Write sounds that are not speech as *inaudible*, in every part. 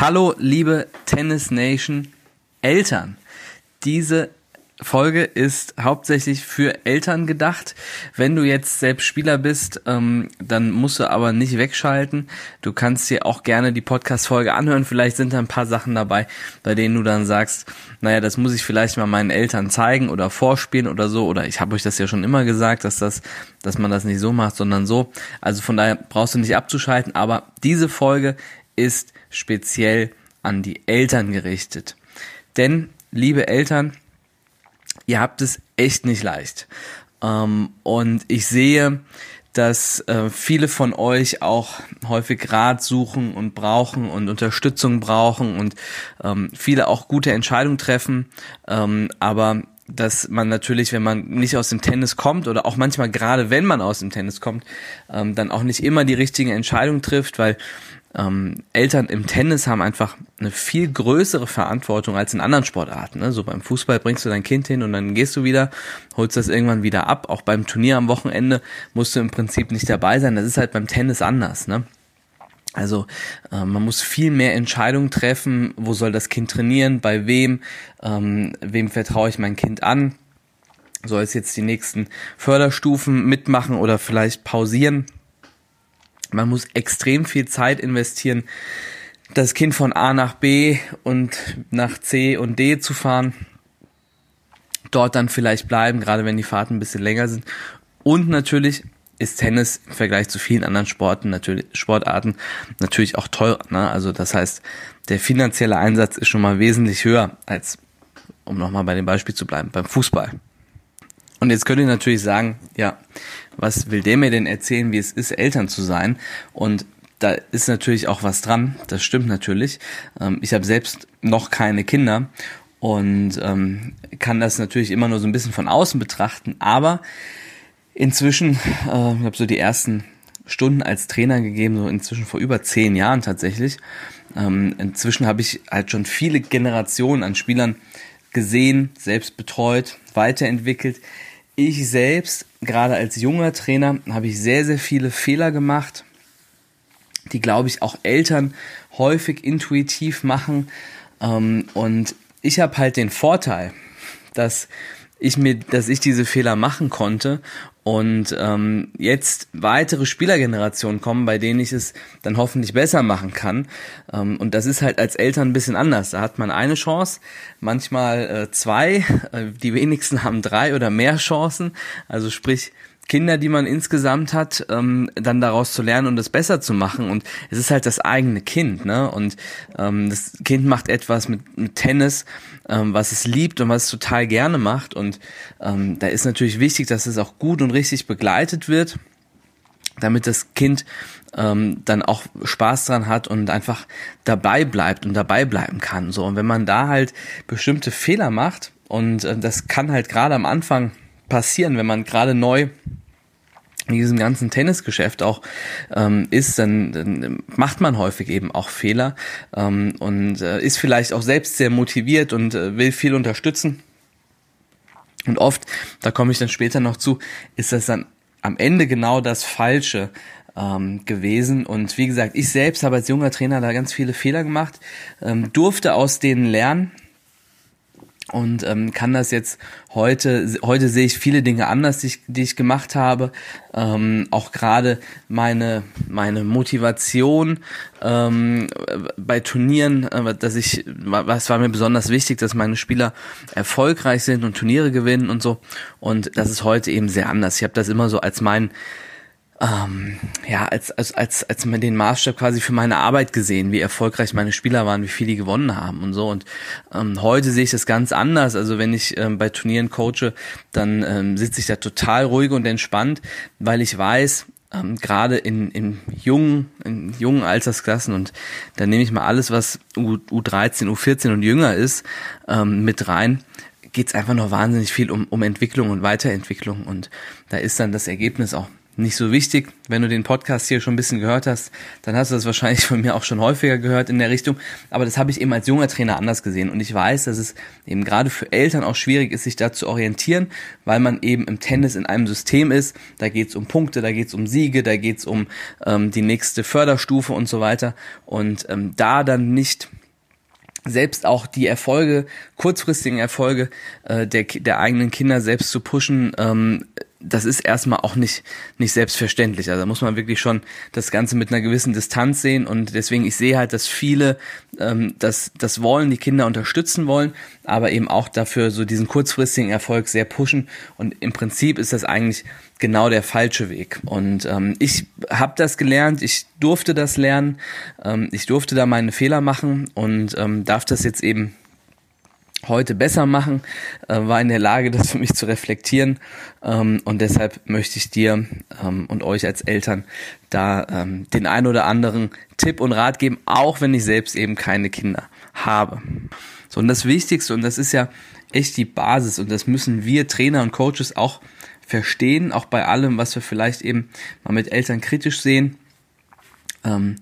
Hallo, liebe Tennis Nation Eltern. Diese Folge ist hauptsächlich für Eltern gedacht. Wenn du jetzt selbst Spieler bist, ähm, dann musst du aber nicht wegschalten. Du kannst dir auch gerne die Podcast-Folge anhören. Vielleicht sind da ein paar Sachen dabei, bei denen du dann sagst, naja, das muss ich vielleicht mal meinen Eltern zeigen oder vorspielen oder so. Oder ich habe euch das ja schon immer gesagt, dass das, dass man das nicht so macht, sondern so. Also von daher brauchst du nicht abzuschalten. Aber diese Folge ist speziell an die Eltern gerichtet. Denn, liebe Eltern, ihr habt es echt nicht leicht. Ähm, und ich sehe, dass äh, viele von euch auch häufig Rat suchen und brauchen und Unterstützung brauchen und ähm, viele auch gute Entscheidungen treffen, ähm, aber dass man natürlich, wenn man nicht aus dem Tennis kommt oder auch manchmal gerade wenn man aus dem Tennis kommt, ähm, dann auch nicht immer die richtige Entscheidung trifft, weil ähm, Eltern im Tennis haben einfach eine viel größere Verantwortung als in anderen Sportarten. Ne? So beim Fußball bringst du dein Kind hin und dann gehst du wieder, holst das irgendwann wieder ab. Auch beim Turnier am Wochenende musst du im Prinzip nicht dabei sein. Das ist halt beim Tennis anders. Ne? Also äh, man muss viel mehr Entscheidungen treffen, wo soll das Kind trainieren, bei wem, ähm, wem vertraue ich mein Kind an, soll es jetzt die nächsten Förderstufen mitmachen oder vielleicht pausieren. Man muss extrem viel Zeit investieren, das Kind von A nach B und nach C und D zu fahren. Dort dann vielleicht bleiben, gerade wenn die Fahrten ein bisschen länger sind. Und natürlich ist Tennis im Vergleich zu vielen anderen Sporten natürlich, Sportarten natürlich auch teurer. Ne? Also das heißt, der finanzielle Einsatz ist schon mal wesentlich höher als, um nochmal bei dem Beispiel zu bleiben, beim Fußball. Und jetzt könnt ihr natürlich sagen, ja, was will der mir denn erzählen, wie es ist, Eltern zu sein? Und da ist natürlich auch was dran, das stimmt natürlich. Ähm, ich habe selbst noch keine Kinder und ähm, kann das natürlich immer nur so ein bisschen von außen betrachten, aber inzwischen, äh, ich habe so die ersten Stunden als Trainer gegeben, so inzwischen vor über zehn Jahren tatsächlich. Ähm, inzwischen habe ich halt schon viele Generationen an Spielern gesehen, selbst betreut, weiterentwickelt, ich selbst, gerade als junger Trainer, habe ich sehr, sehr viele Fehler gemacht, die, glaube ich, auch Eltern häufig intuitiv machen. Ähm, und ich habe halt den Vorteil, dass ich mir, dass ich diese Fehler machen konnte und ähm, jetzt weitere Spielergenerationen kommen, bei denen ich es dann hoffentlich besser machen kann. Ähm, und das ist halt als Eltern ein bisschen anders. Da hat man eine Chance, manchmal äh, zwei, äh, die wenigsten haben drei oder mehr Chancen. Also sprich, Kinder, die man insgesamt hat, ähm, dann daraus zu lernen und das besser zu machen. Und es ist halt das eigene Kind, ne? Und ähm, das Kind macht etwas mit, mit Tennis, ähm, was es liebt und was es total gerne macht. Und ähm, da ist natürlich wichtig, dass es auch gut und richtig begleitet wird, damit das Kind ähm, dann auch Spaß dran hat und einfach dabei bleibt und dabei bleiben kann. So und wenn man da halt bestimmte Fehler macht und äh, das kann halt gerade am Anfang passieren, wenn man gerade neu in diesem ganzen Tennisgeschäft auch ähm, ist, dann, dann macht man häufig eben auch Fehler ähm, und äh, ist vielleicht auch selbst sehr motiviert und äh, will viel unterstützen. Und oft, da komme ich dann später noch zu, ist das dann am Ende genau das Falsche ähm, gewesen. Und wie gesagt, ich selbst habe als junger Trainer da ganz viele Fehler gemacht, ähm, durfte aus denen lernen und ähm, kann das jetzt heute heute sehe ich viele Dinge anders die ich, die ich gemacht habe. Ähm, auch gerade meine meine Motivation ähm, bei Turnieren äh, dass ich was war mir besonders wichtig dass meine Spieler erfolgreich sind und Turniere gewinnen und so. Und das ist heute eben sehr anders. Ich habe das immer so als mein ähm, ja, als, als, als, als man den Maßstab quasi für meine Arbeit gesehen, wie erfolgreich meine Spieler waren, wie viel die gewonnen haben und so. Und ähm, heute sehe ich das ganz anders. Also wenn ich ähm, bei Turnieren coache, dann ähm, sitze ich da total ruhig und entspannt, weil ich weiß, ähm, gerade in, in jungen, in jungen Altersklassen und da nehme ich mal alles, was U, U13, U14 und jünger ist, ähm, mit rein, geht's einfach noch wahnsinnig viel um, um Entwicklung und Weiterentwicklung und da ist dann das Ergebnis auch nicht so wichtig. Wenn du den Podcast hier schon ein bisschen gehört hast, dann hast du das wahrscheinlich von mir auch schon häufiger gehört in der Richtung. Aber das habe ich eben als junger Trainer anders gesehen. Und ich weiß, dass es eben gerade für Eltern auch schwierig ist, sich da zu orientieren, weil man eben im Tennis in einem System ist. Da geht es um Punkte, da geht es um Siege, da geht es um ähm, die nächste Förderstufe und so weiter. Und ähm, da dann nicht selbst auch die Erfolge, kurzfristigen Erfolge äh, der, der eigenen Kinder selbst zu pushen, ähm, das ist erstmal auch nicht, nicht selbstverständlich. Also da muss man wirklich schon das Ganze mit einer gewissen Distanz sehen und deswegen, ich sehe halt, dass viele ähm, das, das wollen, die Kinder unterstützen wollen, aber eben auch dafür so diesen kurzfristigen Erfolg sehr pushen und im Prinzip ist das eigentlich genau der falsche Weg. Und ähm, ich habe das gelernt, ich durfte das lernen, ähm, ich durfte da meine Fehler machen und ähm, darf das jetzt eben heute besser machen, äh, war in der Lage, das für mich zu reflektieren ähm, und deshalb möchte ich dir ähm, und euch als Eltern da ähm, den ein oder anderen Tipp und Rat geben, auch wenn ich selbst eben keine Kinder habe. So und das Wichtigste und das ist ja echt die Basis und das müssen wir Trainer und Coaches auch verstehen, auch bei allem, was wir vielleicht eben mal mit Eltern kritisch sehen. Ähm,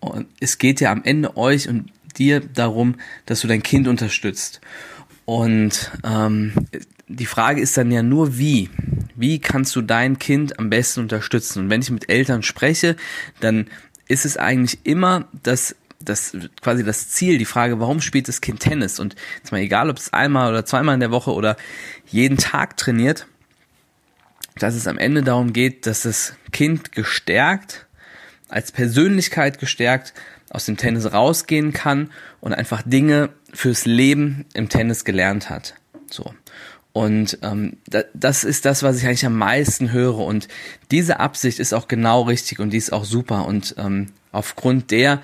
und es geht ja am Ende euch und dir darum, dass du dein Kind unterstützt. Und ähm, die Frage ist dann ja nur, wie? Wie kannst du dein Kind am besten unterstützen? Und wenn ich mit Eltern spreche, dann ist es eigentlich immer das das quasi das Ziel, die Frage, warum spielt das Kind Tennis? Und jetzt mal egal, ob es einmal oder zweimal in der Woche oder jeden Tag trainiert, dass es am Ende darum geht, dass das Kind gestärkt, als Persönlichkeit gestärkt aus dem Tennis rausgehen kann und einfach Dinge fürs Leben im Tennis gelernt hat. So. Und ähm, da, das ist das, was ich eigentlich am meisten höre. Und diese Absicht ist auch genau richtig und die ist auch super. Und ähm, aufgrund der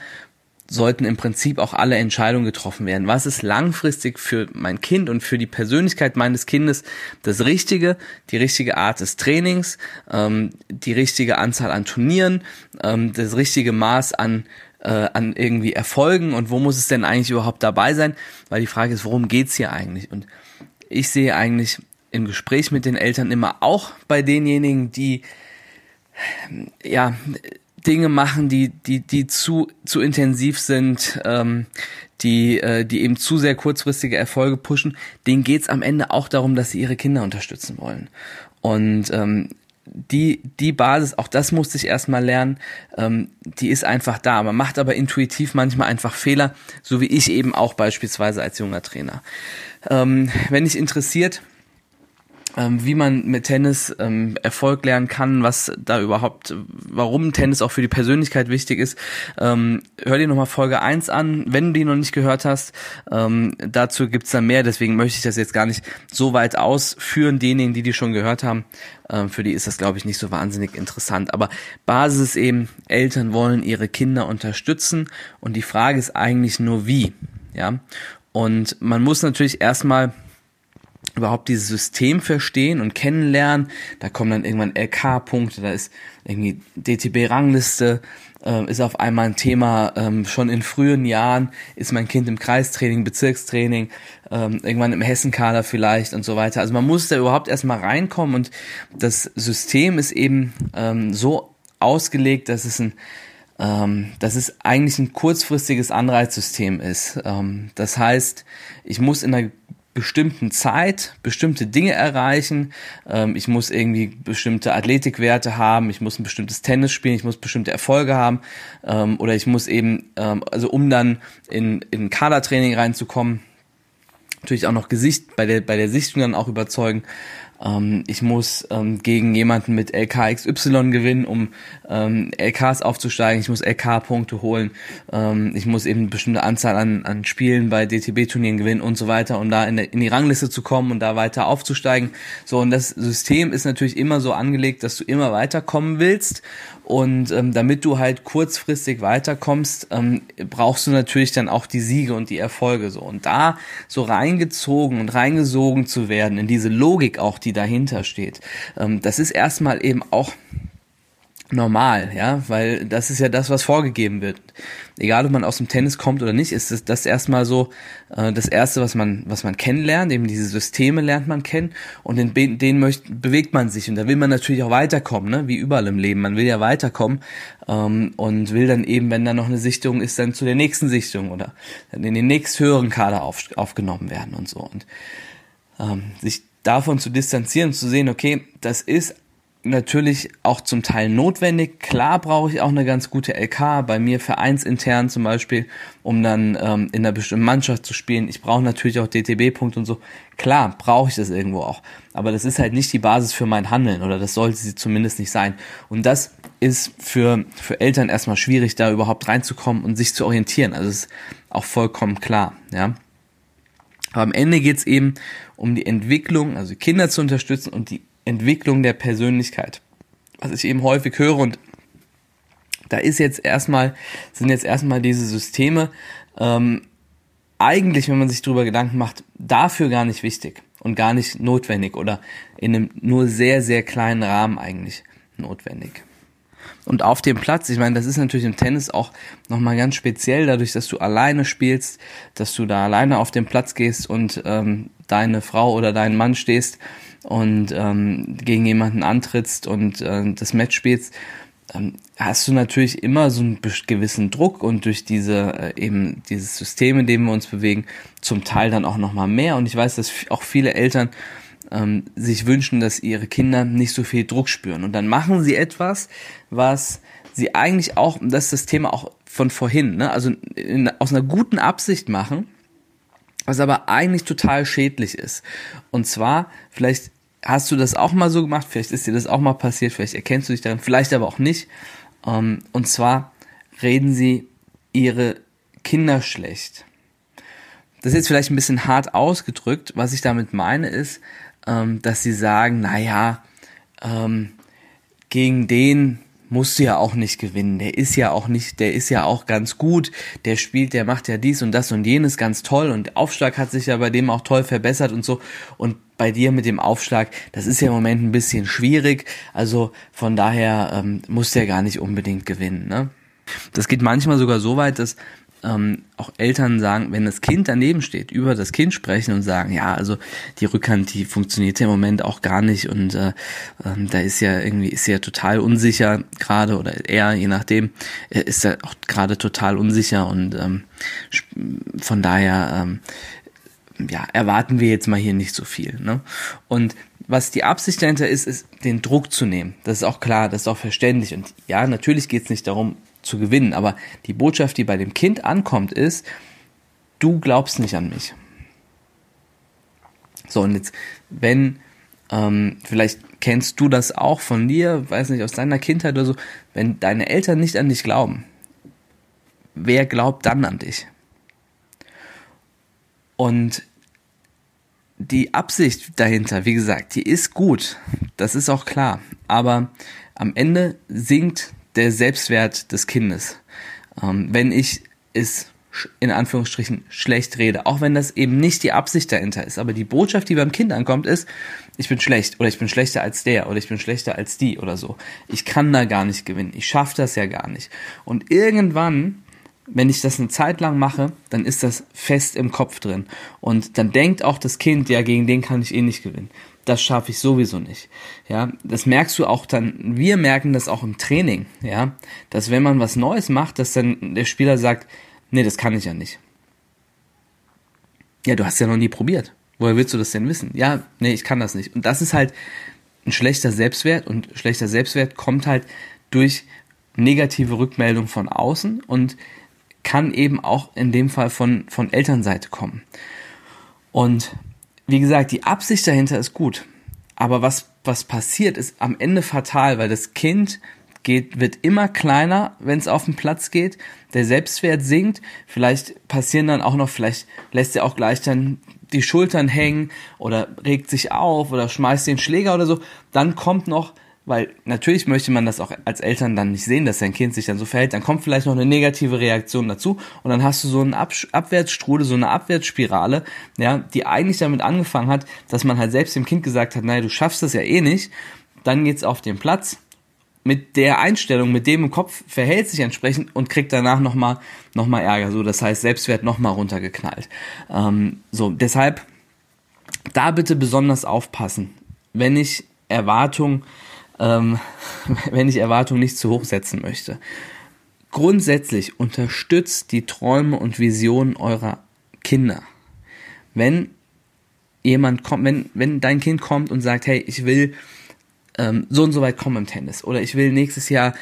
sollten im Prinzip auch alle Entscheidungen getroffen werden. Was ist langfristig für mein Kind und für die Persönlichkeit meines Kindes das Richtige, die richtige Art des Trainings, ähm, die richtige Anzahl an Turnieren, ähm, das richtige Maß an äh, an irgendwie Erfolgen und wo muss es denn eigentlich überhaupt dabei sein? Weil die Frage ist, worum geht's hier eigentlich? Und ich sehe eigentlich im Gespräch mit den Eltern immer auch bei denjenigen, die ja Dinge machen, die die die zu zu intensiv sind, ähm, die äh, die eben zu sehr kurzfristige Erfolge pushen, denen geht's am Ende auch darum, dass sie ihre Kinder unterstützen wollen. Und ähm, die, die Basis, auch das musste ich erstmal lernen, ähm, die ist einfach da. Man macht aber intuitiv manchmal einfach Fehler, so wie ich eben auch beispielsweise als junger Trainer. Ähm, wenn dich interessiert, wie man mit Tennis ähm, Erfolg lernen kann, was da überhaupt, warum Tennis auch für die Persönlichkeit wichtig ist. Ähm, hör dir nochmal Folge 1 an, wenn du die noch nicht gehört hast. Ähm, dazu gibt's dann mehr, deswegen möchte ich das jetzt gar nicht so weit ausführen. Diejenigen, die die schon gehört haben, ähm, für die ist das, glaube ich, nicht so wahnsinnig interessant. Aber Basis ist eben, Eltern wollen ihre Kinder unterstützen und die Frage ist eigentlich nur wie. Ja, und man muss natürlich erstmal überhaupt dieses System verstehen und kennenlernen. Da kommen dann irgendwann LK-Punkte, da ist irgendwie DTB-Rangliste, äh, ist auf einmal ein Thema. Ähm, schon in frühen Jahren ist mein Kind im Kreistraining, Bezirkstraining, ähm, irgendwann im Hessenkader vielleicht und so weiter. Also man muss da überhaupt erstmal reinkommen und das System ist eben ähm, so ausgelegt, dass es ein ähm, dass es eigentlich ein kurzfristiges Anreizsystem ist. Ähm, das heißt, ich muss in einer bestimmten Zeit bestimmte Dinge erreichen. Ähm, ich muss irgendwie bestimmte Athletikwerte haben, ich muss ein bestimmtes Tennis spielen, ich muss bestimmte Erfolge haben ähm, oder ich muss eben, ähm, also um dann in, in Kadertraining reinzukommen, natürlich auch noch Gesicht bei der bei der Sichtung dann auch überzeugen ähm, ich muss ähm, gegen jemanden mit LKXY gewinnen, um ähm, LKs aufzusteigen, ich muss LK-Punkte holen, ähm, ich muss eben eine bestimmte Anzahl an, an Spielen bei DTB-Turnieren gewinnen und so weiter, um da in, der, in die Rangliste zu kommen und da weiter aufzusteigen. So, und das System ist natürlich immer so angelegt, dass du immer weiterkommen willst und ähm, damit du halt kurzfristig weiterkommst, ähm, brauchst du natürlich dann auch die Siege und die Erfolge so. Und da so reingezogen und reingesogen zu werden in diese Logik auch, die dahinter steht, ähm, das ist erstmal eben auch normal, ja, weil das ist ja das, was vorgegeben wird. Egal, ob man aus dem Tennis kommt oder nicht, ist das, das erstmal so äh, das erste, was man was man kennenlernt, eben diese Systeme lernt man kennen und in denen möchte, bewegt man sich. Und da will man natürlich auch weiterkommen, ne, wie überall im Leben. Man will ja weiterkommen ähm, und will dann eben, wenn da noch eine Sichtung ist, dann zu der nächsten Sichtung oder dann in den nächsthöheren Kader auf, aufgenommen werden und so. Und ähm, sich davon zu distanzieren, zu sehen, okay, das ist natürlich auch zum Teil notwendig. Klar brauche ich auch eine ganz gute LK, bei mir vereinsintern zum Beispiel, um dann ähm, in einer bestimmten Mannschaft zu spielen. Ich brauche natürlich auch DTB-Punkte und so. Klar brauche ich das irgendwo auch. Aber das ist halt nicht die Basis für mein Handeln oder das sollte sie zumindest nicht sein. Und das ist für, für Eltern erstmal schwierig, da überhaupt reinzukommen und sich zu orientieren. Also ist auch vollkommen klar, ja. Aber am Ende geht's eben um die Entwicklung, also Kinder zu unterstützen und die Entwicklung der Persönlichkeit. Was ich eben häufig höre und da ist jetzt erstmal, sind jetzt erstmal diese Systeme ähm, eigentlich, wenn man sich darüber Gedanken macht, dafür gar nicht wichtig und gar nicht notwendig oder in einem nur sehr, sehr kleinen Rahmen eigentlich notwendig. Und auf dem Platz, ich meine, das ist natürlich im Tennis auch nochmal ganz speziell, dadurch, dass du alleine spielst, dass du da alleine auf den Platz gehst und ähm, deine Frau oder deinen Mann stehst und ähm, gegen jemanden antrittst und äh, das Match spielst, ähm, hast du natürlich immer so einen gewissen Druck und durch diese äh, eben dieses System, in dem wir uns bewegen, zum Teil dann auch nochmal mehr. Und ich weiß, dass auch viele Eltern ähm, sich wünschen, dass ihre Kinder nicht so viel Druck spüren. Und dann machen sie etwas, was sie eigentlich auch, das ist das Thema auch von vorhin, ne? also in, aus einer guten Absicht machen, was aber eigentlich total schädlich ist. Und zwar, vielleicht hast du das auch mal so gemacht, vielleicht ist dir das auch mal passiert, vielleicht erkennst du dich darin, vielleicht aber auch nicht. Ähm, und zwar reden sie ihre Kinder schlecht. Das ist jetzt vielleicht ein bisschen hart ausgedrückt. Was ich damit meine ist, ähm, dass sie sagen, naja, ähm, gegen den musst du ja auch nicht gewinnen. Der ist ja auch nicht, der ist ja auch ganz gut. Der spielt, der macht ja dies und das und jenes ganz toll und der Aufschlag hat sich ja bei dem auch toll verbessert und so. Und bei dir mit dem Aufschlag, das ist ja im Moment ein bisschen schwierig. Also von daher ähm, muss der gar nicht unbedingt gewinnen. Ne? Das geht manchmal sogar so weit, dass ähm, auch Eltern sagen, wenn das Kind daneben steht, über das Kind sprechen und sagen, ja, also die Rückhand, die funktioniert ja im Moment auch gar nicht und äh, äh, da ist ja irgendwie, ist ja total unsicher gerade oder eher, je nachdem, äh, ist er auch gerade total unsicher und ähm, von daher ähm, ja, erwarten wir jetzt mal hier nicht so viel. Ne? Und was die Absicht dahinter ist, ist, den Druck zu nehmen. Das ist auch klar, das ist auch verständlich. Und ja, natürlich geht es nicht darum, zu gewinnen. Aber die Botschaft, die bei dem Kind ankommt, ist, du glaubst nicht an mich. So, und jetzt, wenn, ähm, vielleicht kennst du das auch von dir, weiß nicht, aus deiner Kindheit oder so, wenn deine Eltern nicht an dich glauben, wer glaubt dann an dich? Und die Absicht dahinter, wie gesagt, die ist gut, das ist auch klar, aber am Ende sinkt der Selbstwert des Kindes. Ähm, wenn ich es in Anführungsstrichen schlecht rede, auch wenn das eben nicht die Absicht dahinter ist, aber die Botschaft, die beim Kind ankommt, ist, ich bin schlecht oder ich bin schlechter als der oder ich bin schlechter als die oder so. Ich kann da gar nicht gewinnen, ich schaffe das ja gar nicht. Und irgendwann, wenn ich das eine Zeit lang mache, dann ist das fest im Kopf drin und dann denkt auch das Kind, ja, gegen den kann ich eh nicht gewinnen das schaffe ich sowieso nicht. Ja, das merkst du auch dann, wir merken das auch im Training, ja, dass wenn man was Neues macht, dass dann der Spieler sagt, nee, das kann ich ja nicht. Ja, du hast ja noch nie probiert. Woher willst du das denn wissen? Ja, nee, ich kann das nicht. Und das ist halt ein schlechter Selbstwert und schlechter Selbstwert kommt halt durch negative Rückmeldung von außen und kann eben auch in dem Fall von, von Elternseite kommen. Und wie gesagt, die Absicht dahinter ist gut. Aber was, was passiert, ist am Ende fatal, weil das Kind geht, wird immer kleiner, wenn es auf den Platz geht. Der Selbstwert sinkt. Vielleicht passieren dann auch noch, vielleicht lässt er auch gleich dann die Schultern hängen oder regt sich auf oder schmeißt den Schläger oder so. Dann kommt noch weil natürlich möchte man das auch als Eltern dann nicht sehen, dass sein Kind sich dann so verhält. Dann kommt vielleicht noch eine negative Reaktion dazu und dann hast du so einen Ab Abwärtsstrudel, so eine Abwärtsspirale, ja, die eigentlich damit angefangen hat, dass man halt selbst dem Kind gesagt hat, naja, du schaffst das ja eh nicht. Dann geht's auf den Platz mit der Einstellung, mit dem im Kopf verhält sich entsprechend und kriegt danach nochmal noch mal Ärger. So, das heißt, Selbstwert nochmal runtergeknallt. Ähm, so, deshalb da bitte besonders aufpassen, wenn ich Erwartung, ähm, *laughs* wenn ich Erwartungen nicht zu hoch setzen möchte. Grundsätzlich unterstützt die Träume und Visionen eurer Kinder. Wenn jemand kommt, wenn, wenn dein Kind kommt und sagt, hey, ich will ähm, so und so weit kommen im Tennis oder ich will nächstes Jahr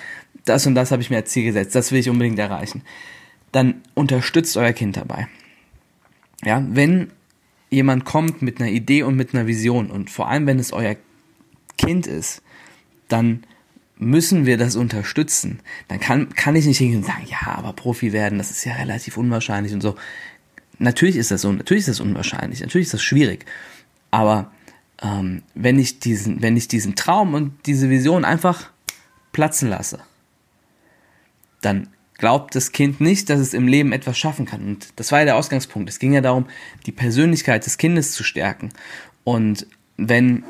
das und das habe ich mir als Ziel gesetzt, das will ich unbedingt erreichen, dann unterstützt euer Kind dabei. Ja, wenn jemand kommt mit einer Idee und mit einer Vision und vor allem wenn es euer Kind ist, dann müssen wir das unterstützen. Dann kann, kann ich nicht hingehen und sagen, ja, aber Profi werden, das ist ja relativ unwahrscheinlich und so. Natürlich ist das so, natürlich ist das unwahrscheinlich, natürlich ist das schwierig. Aber ähm, wenn ich diesen, wenn ich diesen Traum und diese Vision einfach platzen lasse, dann glaubt das Kind nicht, dass es im Leben etwas schaffen kann. Und das war ja der Ausgangspunkt. Es ging ja darum, die Persönlichkeit des Kindes zu stärken. Und wenn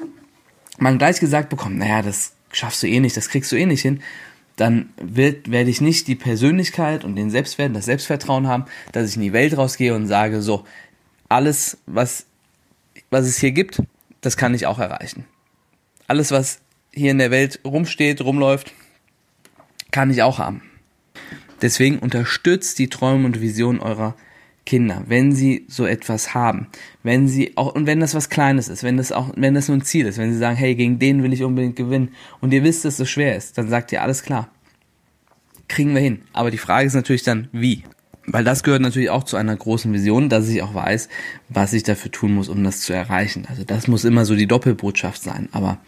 man gleich gesagt bekommt, naja, das schaffst du eh nicht, das kriegst du eh nicht hin, dann wird, werde ich nicht die Persönlichkeit und den Selbstwert, das Selbstvertrauen haben, dass ich in die Welt rausgehe und sage, so, alles, was, was es hier gibt, das kann ich auch erreichen. Alles, was hier in der Welt rumsteht, rumläuft, kann ich auch haben. Deswegen unterstützt die Träume und Visionen eurer Kinder, wenn sie so etwas haben, wenn sie auch und wenn das was Kleines ist, wenn das auch wenn das nur ein Ziel ist, wenn sie sagen, hey, gegen den will ich unbedingt gewinnen und ihr wisst, dass es so schwer ist, dann sagt ihr alles klar. Kriegen wir hin. Aber die Frage ist natürlich dann, wie? Weil das gehört natürlich auch zu einer großen Vision, dass ich auch weiß, was ich dafür tun muss, um das zu erreichen. Also das muss immer so die Doppelbotschaft sein. Aber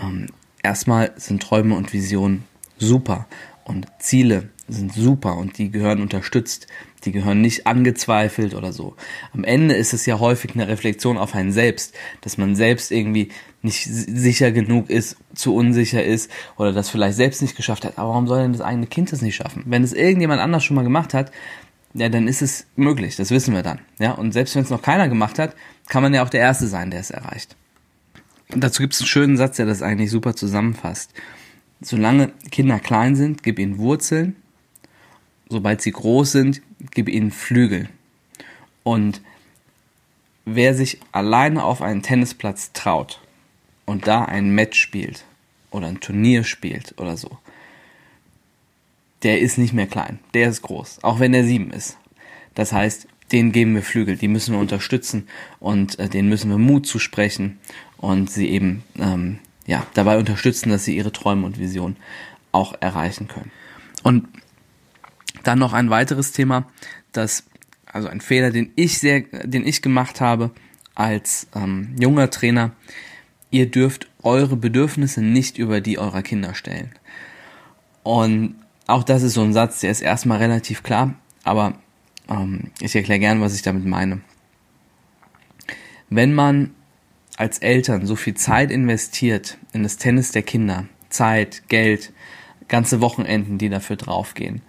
ähm, erstmal sind Träume und Visionen super und Ziele sind super und die gehören unterstützt. Die gehören nicht angezweifelt oder so. Am Ende ist es ja häufig eine Reflexion auf einen selbst, dass man selbst irgendwie nicht sicher genug ist, zu unsicher ist oder das vielleicht selbst nicht geschafft hat. Aber warum soll denn das eigene Kind das nicht schaffen? Wenn es irgendjemand anders schon mal gemacht hat, ja, dann ist es möglich. Das wissen wir dann. Ja, und selbst wenn es noch keiner gemacht hat, kann man ja auch der Erste sein, der es erreicht. Und dazu gibt es einen schönen Satz, der das eigentlich super zusammenfasst. Solange Kinder klein sind, gib ihnen Wurzeln. Sobald sie groß sind, gib ihnen Flügel. Und wer sich alleine auf einen Tennisplatz traut und da ein Match spielt oder ein Turnier spielt oder so, der ist nicht mehr klein, der ist groß, auch wenn er sieben ist. Das heißt, den geben wir Flügel, die müssen wir unterstützen und äh, denen müssen wir Mut zusprechen und sie eben ähm, ja, dabei unterstützen, dass sie ihre Träume und Visionen auch erreichen können. Und dann noch ein weiteres Thema, das, also ein Fehler, den ich sehr, den ich gemacht habe als ähm, junger Trainer. Ihr dürft eure Bedürfnisse nicht über die eurer Kinder stellen. Und auch das ist so ein Satz, der ist erstmal relativ klar, aber ähm, ich erkläre gern, was ich damit meine. Wenn man als Eltern so viel Zeit investiert in das Tennis der Kinder, Zeit, Geld, ganze Wochenenden, die dafür draufgehen,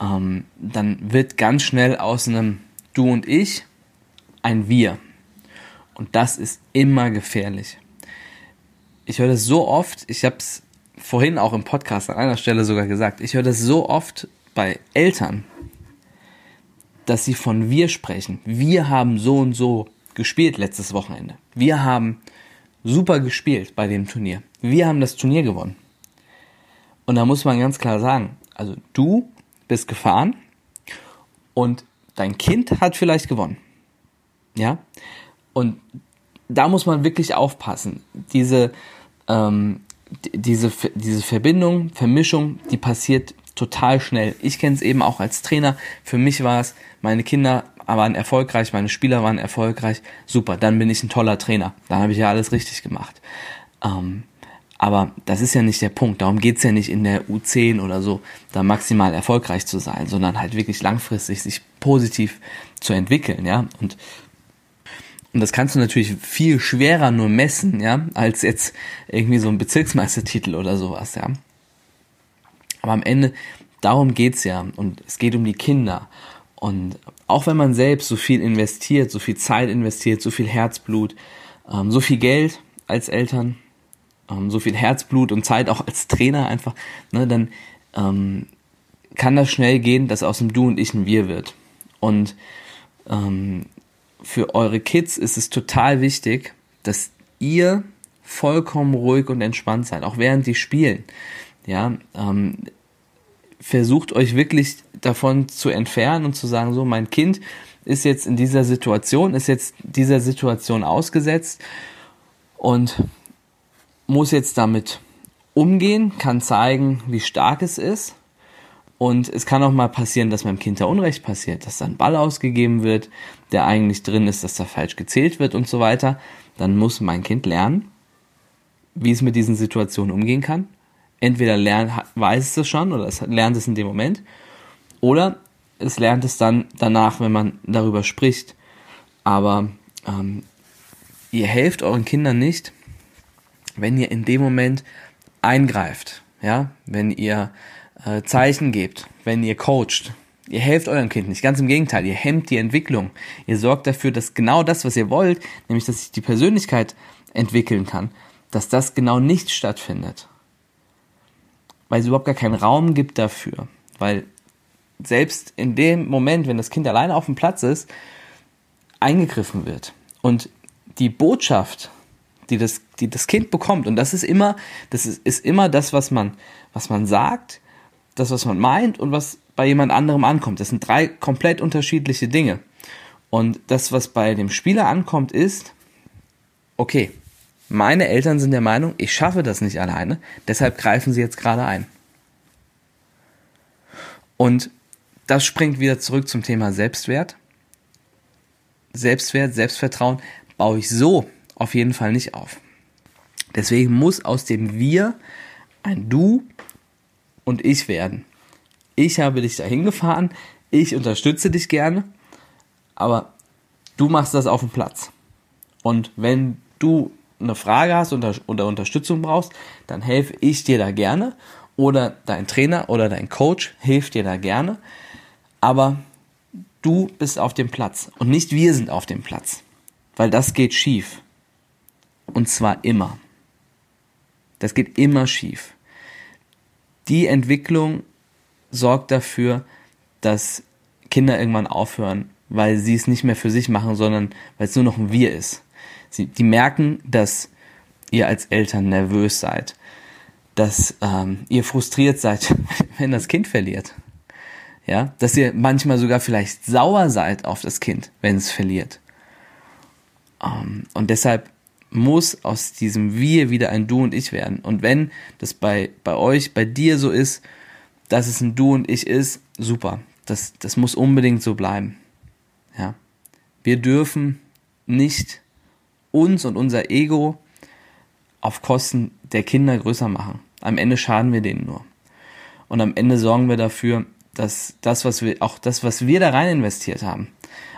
ähm, dann wird ganz schnell aus einem Du und ich ein Wir. Und das ist immer gefährlich. Ich höre das so oft, ich habe es vorhin auch im Podcast an einer Stelle sogar gesagt, ich höre das so oft bei Eltern, dass sie von wir sprechen. Wir haben so und so gespielt letztes Wochenende. Wir haben super gespielt bei dem Turnier. Wir haben das Turnier gewonnen. Und da muss man ganz klar sagen, also du bist gefahren und dein Kind hat vielleicht gewonnen. Ja? Und da muss man wirklich aufpassen. Diese, ähm, diese, diese Verbindung, Vermischung, die passiert total schnell. Ich kenne es eben auch als Trainer. Für mich war es, meine Kinder waren erfolgreich, meine Spieler waren erfolgreich. Super, dann bin ich ein toller Trainer. Dann habe ich ja alles richtig gemacht. Ähm, aber das ist ja nicht der Punkt. Darum geht's ja nicht in der U10 oder so, da maximal erfolgreich zu sein, sondern halt wirklich langfristig sich positiv zu entwickeln, ja. Und, und das kannst du natürlich viel schwerer nur messen, ja, als jetzt irgendwie so ein Bezirksmeistertitel oder sowas, ja. Aber am Ende, darum geht's ja. Und es geht um die Kinder. Und auch wenn man selbst so viel investiert, so viel Zeit investiert, so viel Herzblut, ähm, so viel Geld als Eltern, ähm, so viel Herzblut und Zeit auch als Trainer einfach, ne, dann ähm, kann das schnell gehen, dass aus dem Du und Ich ein Wir wird. Und ähm, für eure Kids ist es total wichtig, dass ihr vollkommen ruhig und entspannt seid, auch während die spielen. Ja, ähm, versucht euch wirklich davon zu entfernen und zu sagen, so, mein Kind ist jetzt in dieser Situation, ist jetzt dieser Situation ausgesetzt und muss jetzt damit umgehen, kann zeigen, wie stark es ist. Und es kann auch mal passieren, dass meinem Kind da Unrecht passiert, dass da ein Ball ausgegeben wird, der eigentlich drin ist, dass da falsch gezählt wird und so weiter. Dann muss mein Kind lernen, wie es mit diesen Situationen umgehen kann. Entweder lernt, weiß es das schon oder es lernt es in dem Moment. Oder es lernt es dann danach, wenn man darüber spricht. Aber ähm, ihr helft euren Kindern nicht, wenn ihr in dem Moment eingreift, ja, wenn ihr äh, Zeichen gebt, wenn ihr coacht. Ihr helft eurem Kind nicht, ganz im Gegenteil, ihr hemmt die Entwicklung. Ihr sorgt dafür, dass genau das, was ihr wollt, nämlich dass sich die Persönlichkeit entwickeln kann, dass das genau nicht stattfindet. Weil es überhaupt gar keinen Raum gibt dafür. Weil selbst in dem Moment, wenn das Kind alleine auf dem Platz ist, eingegriffen wird. Und die Botschaft, die das, die das Kind bekommt, und das ist immer, das ist, ist immer das, was man, was man sagt, das, was man meint und was bei jemand anderem ankommt. Das sind drei komplett unterschiedliche Dinge. Und das, was bei dem Spieler ankommt, ist, okay, meine Eltern sind der Meinung, ich schaffe das nicht alleine, deshalb greifen sie jetzt gerade ein. Und das springt wieder zurück zum Thema Selbstwert. Selbstwert, Selbstvertrauen baue ich so auf jeden Fall nicht auf. Deswegen muss aus dem Wir ein Du und ich werden. Ich habe dich dahin gefahren, ich unterstütze dich gerne, aber du machst das auf dem Platz. Und wenn du eine Frage hast oder, oder Unterstützung brauchst, dann helfe ich dir da gerne oder dein Trainer oder dein Coach hilft dir da gerne aber du bist auf dem Platz und nicht wir sind auf dem Platz, weil das geht schief. Und zwar immer. Das geht immer schief. Die Entwicklung sorgt dafür, dass Kinder irgendwann aufhören, weil sie es nicht mehr für sich machen, sondern weil es nur noch ein Wir ist. Sie, die merken, dass ihr als Eltern nervös seid, dass ähm, ihr frustriert seid, *laughs* wenn das Kind verliert ja, dass ihr manchmal sogar vielleicht sauer seid auf das Kind, wenn es verliert. Ähm, und deshalb muss aus diesem Wir wieder ein Du und Ich werden. Und wenn das bei, bei euch, bei dir so ist, dass es ein Du und Ich ist, super. Das, das muss unbedingt so bleiben. Ja. Wir dürfen nicht uns und unser Ego auf Kosten der Kinder größer machen. Am Ende schaden wir denen nur. Und am Ende sorgen wir dafür, dass das, was wir, auch das, was wir da rein investiert haben,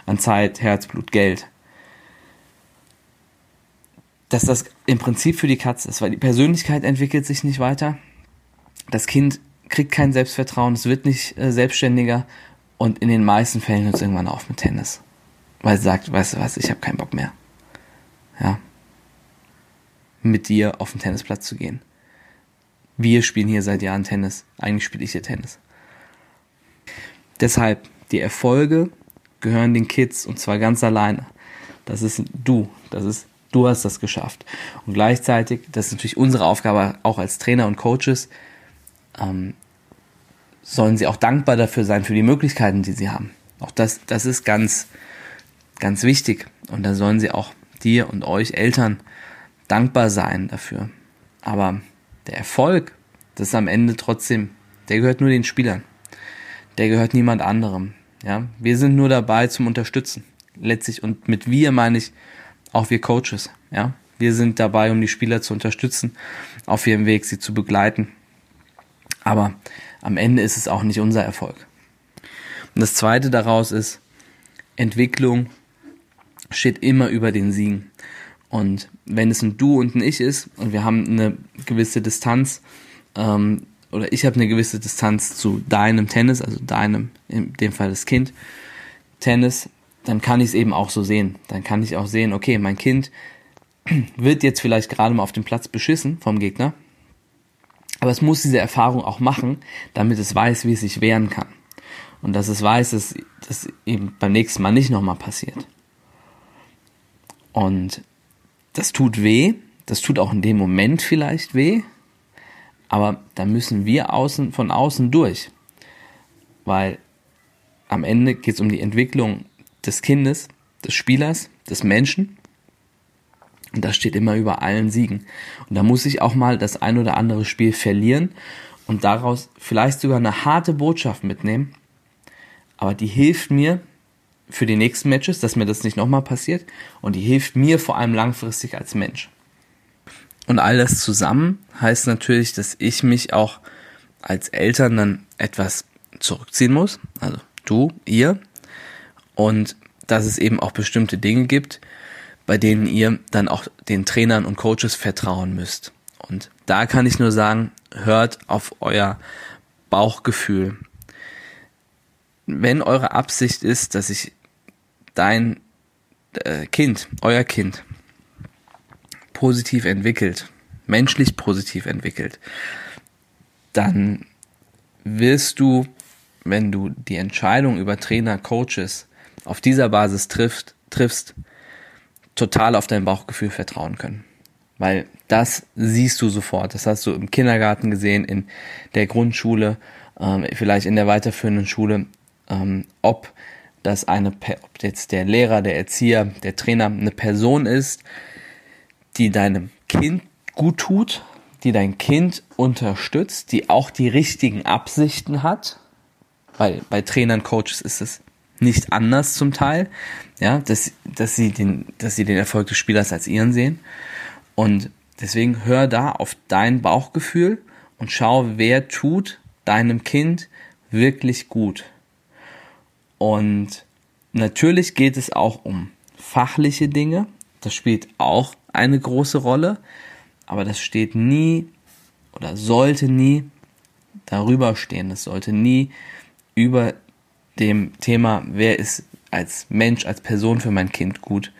an Zeit, Herzblut, Geld, dass das im Prinzip für die Katze ist, weil die Persönlichkeit entwickelt sich nicht weiter. Das Kind kriegt kein Selbstvertrauen, es wird nicht äh, selbstständiger und in den meisten Fällen hört es irgendwann auf mit Tennis. Weil es sagt, weißt du was, ich habe keinen Bock mehr. Ja. Mit dir auf den Tennisplatz zu gehen. Wir spielen hier seit Jahren Tennis. Eigentlich spiele ich hier Tennis. Deshalb, die Erfolge gehören den Kids und zwar ganz alleine. Das ist du, das ist du hast das geschafft. Und gleichzeitig, das ist natürlich unsere Aufgabe auch als Trainer und Coaches, ähm, sollen sie auch dankbar dafür sein für die Möglichkeiten, die sie haben. Auch das, das ist ganz, ganz wichtig. Und da sollen sie auch dir und euch Eltern dankbar sein dafür. Aber der Erfolg, das ist am Ende trotzdem, der gehört nur den Spielern der gehört niemand anderem. Ja, wir sind nur dabei zum Unterstützen. Letztlich und mit wir meine ich auch wir Coaches. Ja, wir sind dabei, um die Spieler zu unterstützen, auf ihrem Weg sie zu begleiten. Aber am Ende ist es auch nicht unser Erfolg. Und das zweite daraus ist, Entwicklung steht immer über den Siegen. Und wenn es ein Du und ein Ich ist und wir haben eine gewisse Distanz, ähm, oder ich habe eine gewisse Distanz zu deinem Tennis, also deinem, in dem Fall das Kind, Tennis, dann kann ich es eben auch so sehen. Dann kann ich auch sehen, okay, mein Kind *clears throat* wird jetzt vielleicht gerade mal auf dem Platz beschissen vom Gegner, aber es muss diese Erfahrung auch machen, damit es weiß, wie es sich wehren kann. Und dass es weiß, dass das eben beim nächsten Mal nicht nochmal passiert. Und das tut weh, das tut auch in dem Moment vielleicht weh, aber da müssen wir außen, von außen durch. Weil am Ende geht es um die Entwicklung des Kindes, des Spielers, des Menschen. Und das steht immer über allen Siegen. Und da muss ich auch mal das ein oder andere Spiel verlieren und daraus vielleicht sogar eine harte Botschaft mitnehmen. Aber die hilft mir für die nächsten Matches, dass mir das nicht nochmal passiert. Und die hilft mir vor allem langfristig als Mensch. Und all das zusammen heißt natürlich, dass ich mich auch als Eltern dann etwas zurückziehen muss. Also du, ihr. Und dass es eben auch bestimmte Dinge gibt, bei denen ihr dann auch den Trainern und Coaches vertrauen müsst. Und da kann ich nur sagen, hört auf euer Bauchgefühl. Wenn eure Absicht ist, dass sich dein äh, Kind, euer Kind, positiv entwickelt, menschlich positiv entwickelt, dann wirst du, wenn du die Entscheidung über Trainer, Coaches auf dieser Basis trifft, triffst, total auf dein Bauchgefühl vertrauen können. Weil das siehst du sofort. Das hast du im Kindergarten gesehen, in der Grundschule, ähm, vielleicht in der weiterführenden Schule, ähm, ob das eine, ob jetzt der Lehrer, der Erzieher, der Trainer eine Person ist, die deinem Kind gut tut, die dein Kind unterstützt, die auch die richtigen Absichten hat, weil bei Trainern, Coaches ist es nicht anders zum Teil, ja, dass, dass sie den, dass sie den Erfolg des Spielers als ihren sehen. Und deswegen hör da auf dein Bauchgefühl und schau, wer tut deinem Kind wirklich gut. Und natürlich geht es auch um fachliche Dinge. Das spielt auch eine große Rolle. Aber das steht nie oder sollte nie darüber stehen. Das sollte nie über dem Thema, wer ist als Mensch, als Person für mein Kind gut,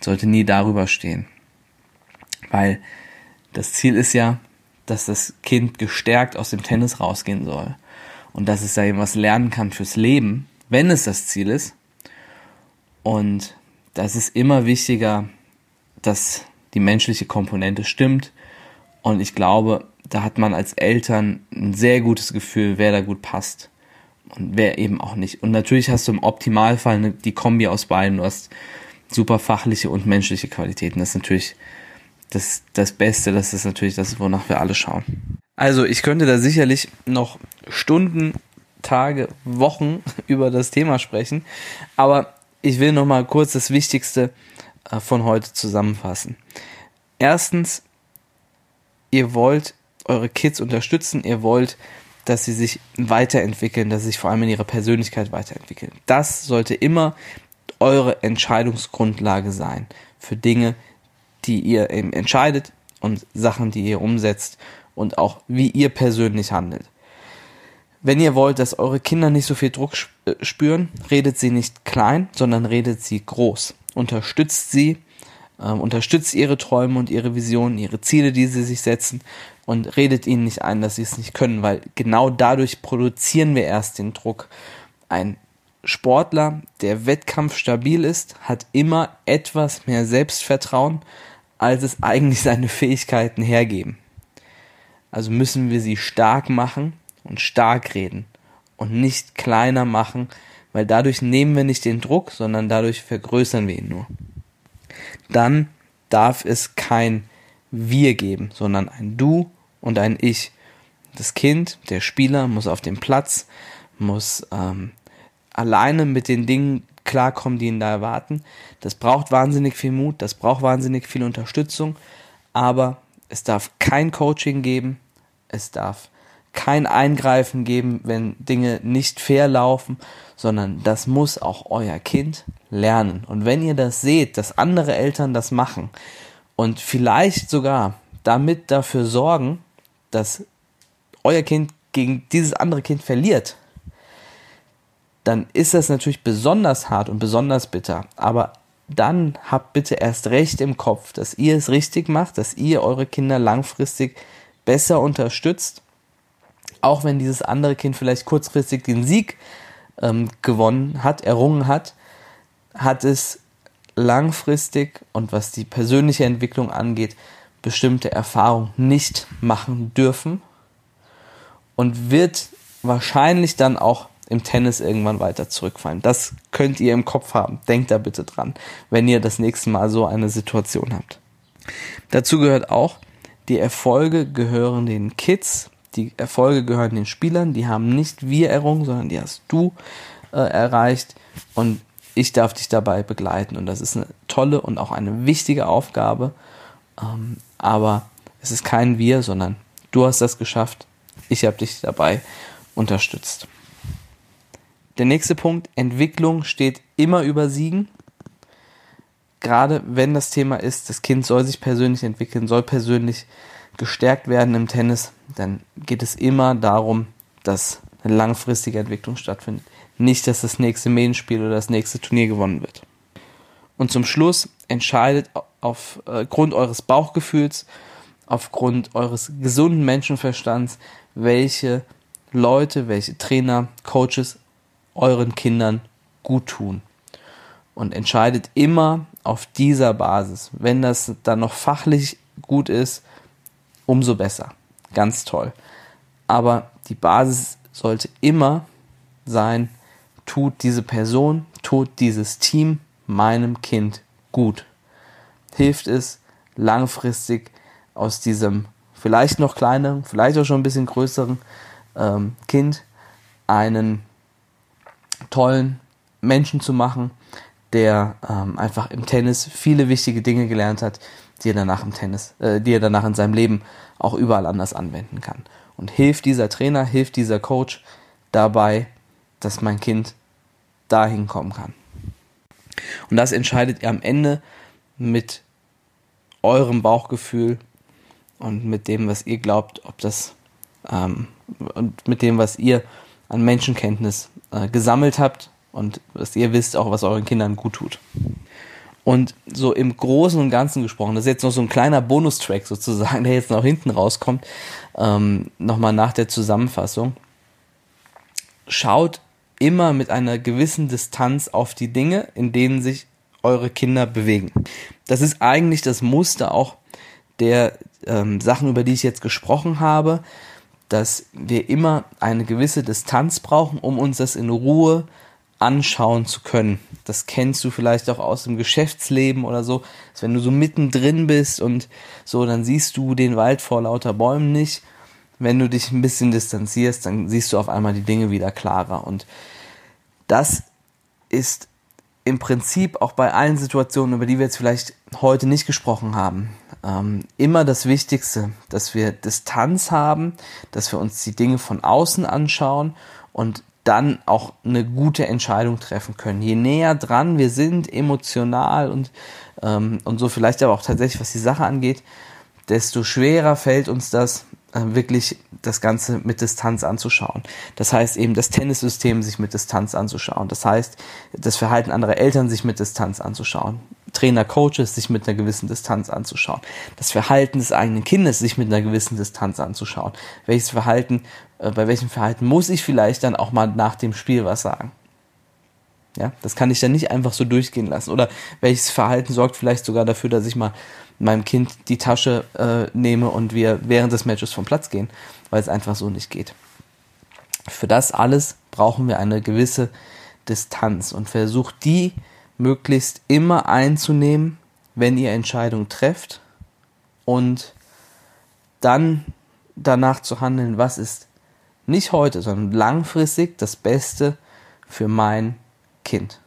sollte nie darüber stehen. Weil das Ziel ist ja, dass das Kind gestärkt aus dem Tennis rausgehen soll und dass es da eben was lernen kann fürs Leben, wenn es das Ziel ist. Und das ist immer wichtiger, dass die menschliche Komponente stimmt. Und ich glaube, da hat man als Eltern ein sehr gutes Gefühl, wer da gut passt und wer eben auch nicht. Und natürlich hast du im Optimalfall eine, die Kombi aus beiden. Du hast super fachliche und menschliche Qualitäten. Das ist natürlich das, das Beste. Das ist natürlich das, wonach wir alle schauen. Also ich könnte da sicherlich noch Stunden, Tage, Wochen *laughs* über das Thema sprechen. Aber ich will noch mal kurz das Wichtigste äh, von heute zusammenfassen. Erstens, ihr wollt eure Kids unterstützen, ihr wollt dass sie sich weiterentwickeln, dass sie sich vor allem in ihrer Persönlichkeit weiterentwickeln. Das sollte immer eure Entscheidungsgrundlage sein für Dinge, die ihr eben entscheidet und Sachen, die ihr umsetzt und auch wie ihr persönlich handelt. Wenn ihr wollt, dass eure Kinder nicht so viel Druck äh, spüren, redet sie nicht klein, sondern redet sie groß. Unterstützt sie, äh, unterstützt ihre Träume und ihre Visionen, ihre Ziele, die sie sich setzen und redet ihnen nicht ein, dass sie es nicht können, weil genau dadurch produzieren wir erst den Druck. Ein Sportler, der wettkampfstabil ist, hat immer etwas mehr Selbstvertrauen, als es eigentlich seine Fähigkeiten hergeben. Also müssen wir sie stark machen und stark reden und nicht kleiner machen, weil dadurch nehmen wir nicht den Druck, sondern dadurch vergrößern wir ihn nur. Dann darf es kein Wir geben, sondern ein Du und ein Ich. Das Kind, der Spieler, muss auf dem Platz, muss ähm, alleine mit den Dingen klarkommen, die ihn da erwarten. Das braucht wahnsinnig viel Mut, das braucht wahnsinnig viel Unterstützung, aber es darf kein Coaching geben, es darf kein Eingreifen geben, wenn Dinge nicht fair laufen, sondern das muss auch euer Kind lernen. Und wenn ihr das seht, dass andere Eltern das machen und vielleicht sogar damit dafür sorgen, dass euer Kind gegen dieses andere Kind verliert, dann ist das natürlich besonders hart und besonders bitter. Aber dann habt bitte erst recht im Kopf, dass ihr es richtig macht, dass ihr eure Kinder langfristig besser unterstützt, auch wenn dieses andere Kind vielleicht kurzfristig den Sieg ähm, gewonnen hat, errungen hat, hat es langfristig und was die persönliche Entwicklung angeht, bestimmte Erfahrungen nicht machen dürfen und wird wahrscheinlich dann auch im Tennis irgendwann weiter zurückfallen. Das könnt ihr im Kopf haben. Denkt da bitte dran, wenn ihr das nächste Mal so eine Situation habt. Dazu gehört auch, die Erfolge gehören den Kids, die Erfolge gehören den Spielern, die haben nicht wir errungen, sondern die hast du äh, erreicht und ich darf dich dabei begleiten und das ist eine tolle und auch eine wichtige Aufgabe, ähm, aber es ist kein wir, sondern du hast das geschafft, ich habe dich dabei unterstützt. Der nächste Punkt, Entwicklung steht immer über Siegen. Gerade wenn das Thema ist, das Kind soll sich persönlich entwickeln, soll persönlich gestärkt werden im Tennis, dann geht es immer darum, dass eine langfristige Entwicklung stattfindet. Nicht, dass das nächste Medienspiel oder das nächste Turnier gewonnen wird. Und zum Schluss entscheidet aufgrund äh, eures Bauchgefühls, aufgrund eures gesunden Menschenverstands, welche Leute, welche Trainer, Coaches euren Kindern gut tun. Und entscheidet immer auf dieser Basis. Wenn das dann noch fachlich gut ist, umso besser. Ganz toll. Aber die Basis sollte immer sein, tut diese Person, tut dieses Team meinem Kind gut. Hilft es langfristig aus diesem vielleicht noch kleineren, vielleicht auch schon ein bisschen größeren ähm, Kind einen tollen Menschen zu machen, der ähm, einfach im Tennis viele wichtige Dinge gelernt hat, die er danach im Tennis, äh, die er danach in seinem Leben auch überall anders anwenden kann. Und hilft dieser Trainer, hilft dieser Coach dabei, dass mein Kind dahin kommen kann. Und das entscheidet ihr am Ende mit eurem Bauchgefühl und mit dem, was ihr glaubt, ob das ähm, und mit dem, was ihr an Menschenkenntnis äh, gesammelt habt und was ihr wisst, auch was euren Kindern gut tut. Und so im Großen und Ganzen gesprochen, das ist jetzt noch so ein kleiner Bonustrack sozusagen, *laughs* der jetzt noch hinten rauskommt, ähm, nochmal nach der Zusammenfassung. Schaut immer mit einer gewissen Distanz auf die Dinge, in denen sich eure Kinder bewegen. Das ist eigentlich das Muster auch der ähm, Sachen, über die ich jetzt gesprochen habe dass wir immer eine gewisse Distanz brauchen, um uns das in Ruhe anschauen zu können. Das kennst du vielleicht auch aus dem Geschäftsleben oder so, dass wenn du so mittendrin bist und so, dann siehst du den Wald vor lauter Bäumen nicht. Wenn du dich ein bisschen distanzierst, dann siehst du auf einmal die Dinge wieder klarer. Und das ist im Prinzip auch bei allen Situationen, über die wir jetzt vielleicht heute nicht gesprochen haben, ähm, immer das Wichtigste, dass wir Distanz haben, dass wir uns die Dinge von außen anschauen und dann auch eine gute Entscheidung treffen können. Je näher dran wir sind, emotional und, ähm, und so vielleicht aber auch tatsächlich, was die Sache angeht, desto schwerer fällt uns das, äh, wirklich das Ganze mit Distanz anzuschauen. Das heißt eben das Tennissystem sich mit Distanz anzuschauen. Das heißt das Verhalten anderer Eltern sich mit Distanz anzuschauen. Trainer, Coaches sich mit einer gewissen Distanz anzuschauen. Das Verhalten des eigenen Kindes sich mit einer gewissen Distanz anzuschauen. Welches Verhalten, bei welchem Verhalten muss ich vielleicht dann auch mal nach dem Spiel was sagen? Ja, das kann ich dann nicht einfach so durchgehen lassen. Oder welches Verhalten sorgt vielleicht sogar dafür, dass ich mal meinem Kind die Tasche äh, nehme und wir während des Matches vom Platz gehen, weil es einfach so nicht geht. Für das alles brauchen wir eine gewisse Distanz und versucht die möglichst immer einzunehmen, wenn ihr Entscheidungen trefft und dann danach zu handeln, was ist nicht heute, sondern langfristig das Beste für mein Kind.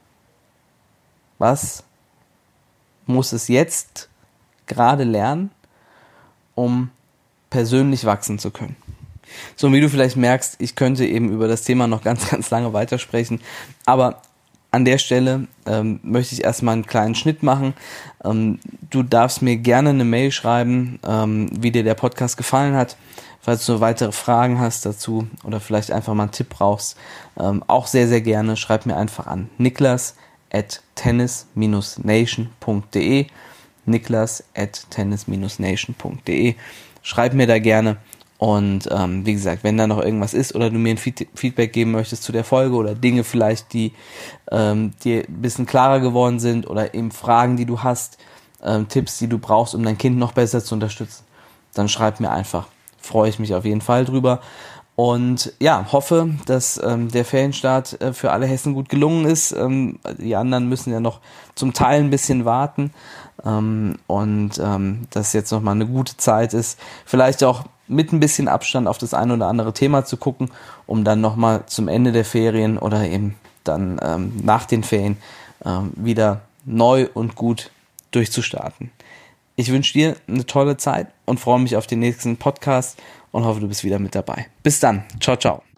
Was muss es jetzt gerade lernen, um persönlich wachsen zu können? So, wie du vielleicht merkst, ich könnte eben über das Thema noch ganz, *laughs* ganz lange weitersprechen, aber an der Stelle ähm, möchte ich erstmal einen kleinen Schnitt machen. Ähm, du darfst mir gerne eine Mail schreiben, ähm, wie dir der Podcast gefallen hat. Falls du weitere Fragen hast dazu oder vielleicht einfach mal einen Tipp brauchst, ähm, auch sehr, sehr gerne, schreib mir einfach an niklas at tennis-nation.de. Niklas at tennis-nation.de. Schreib mir da gerne. Und ähm, wie gesagt, wenn da noch irgendwas ist oder du mir ein Feedback geben möchtest zu der Folge oder Dinge vielleicht, die ähm, dir ein bisschen klarer geworden sind oder eben Fragen, die du hast, ähm, Tipps, die du brauchst, um dein Kind noch besser zu unterstützen, dann schreib mir einfach. Freue ich mich auf jeden Fall drüber. Und ja, hoffe, dass ähm, der Ferienstart äh, für alle Hessen gut gelungen ist. Ähm, die anderen müssen ja noch zum Teil ein bisschen warten. Ähm, und ähm, dass jetzt nochmal eine gute Zeit ist. Vielleicht auch mit ein bisschen Abstand auf das eine oder andere Thema zu gucken, um dann nochmal zum Ende der Ferien oder eben dann ähm, nach den Ferien ähm, wieder neu und gut durchzustarten. Ich wünsche dir eine tolle Zeit und freue mich auf den nächsten Podcast und hoffe, du bist wieder mit dabei. Bis dann. Ciao, ciao.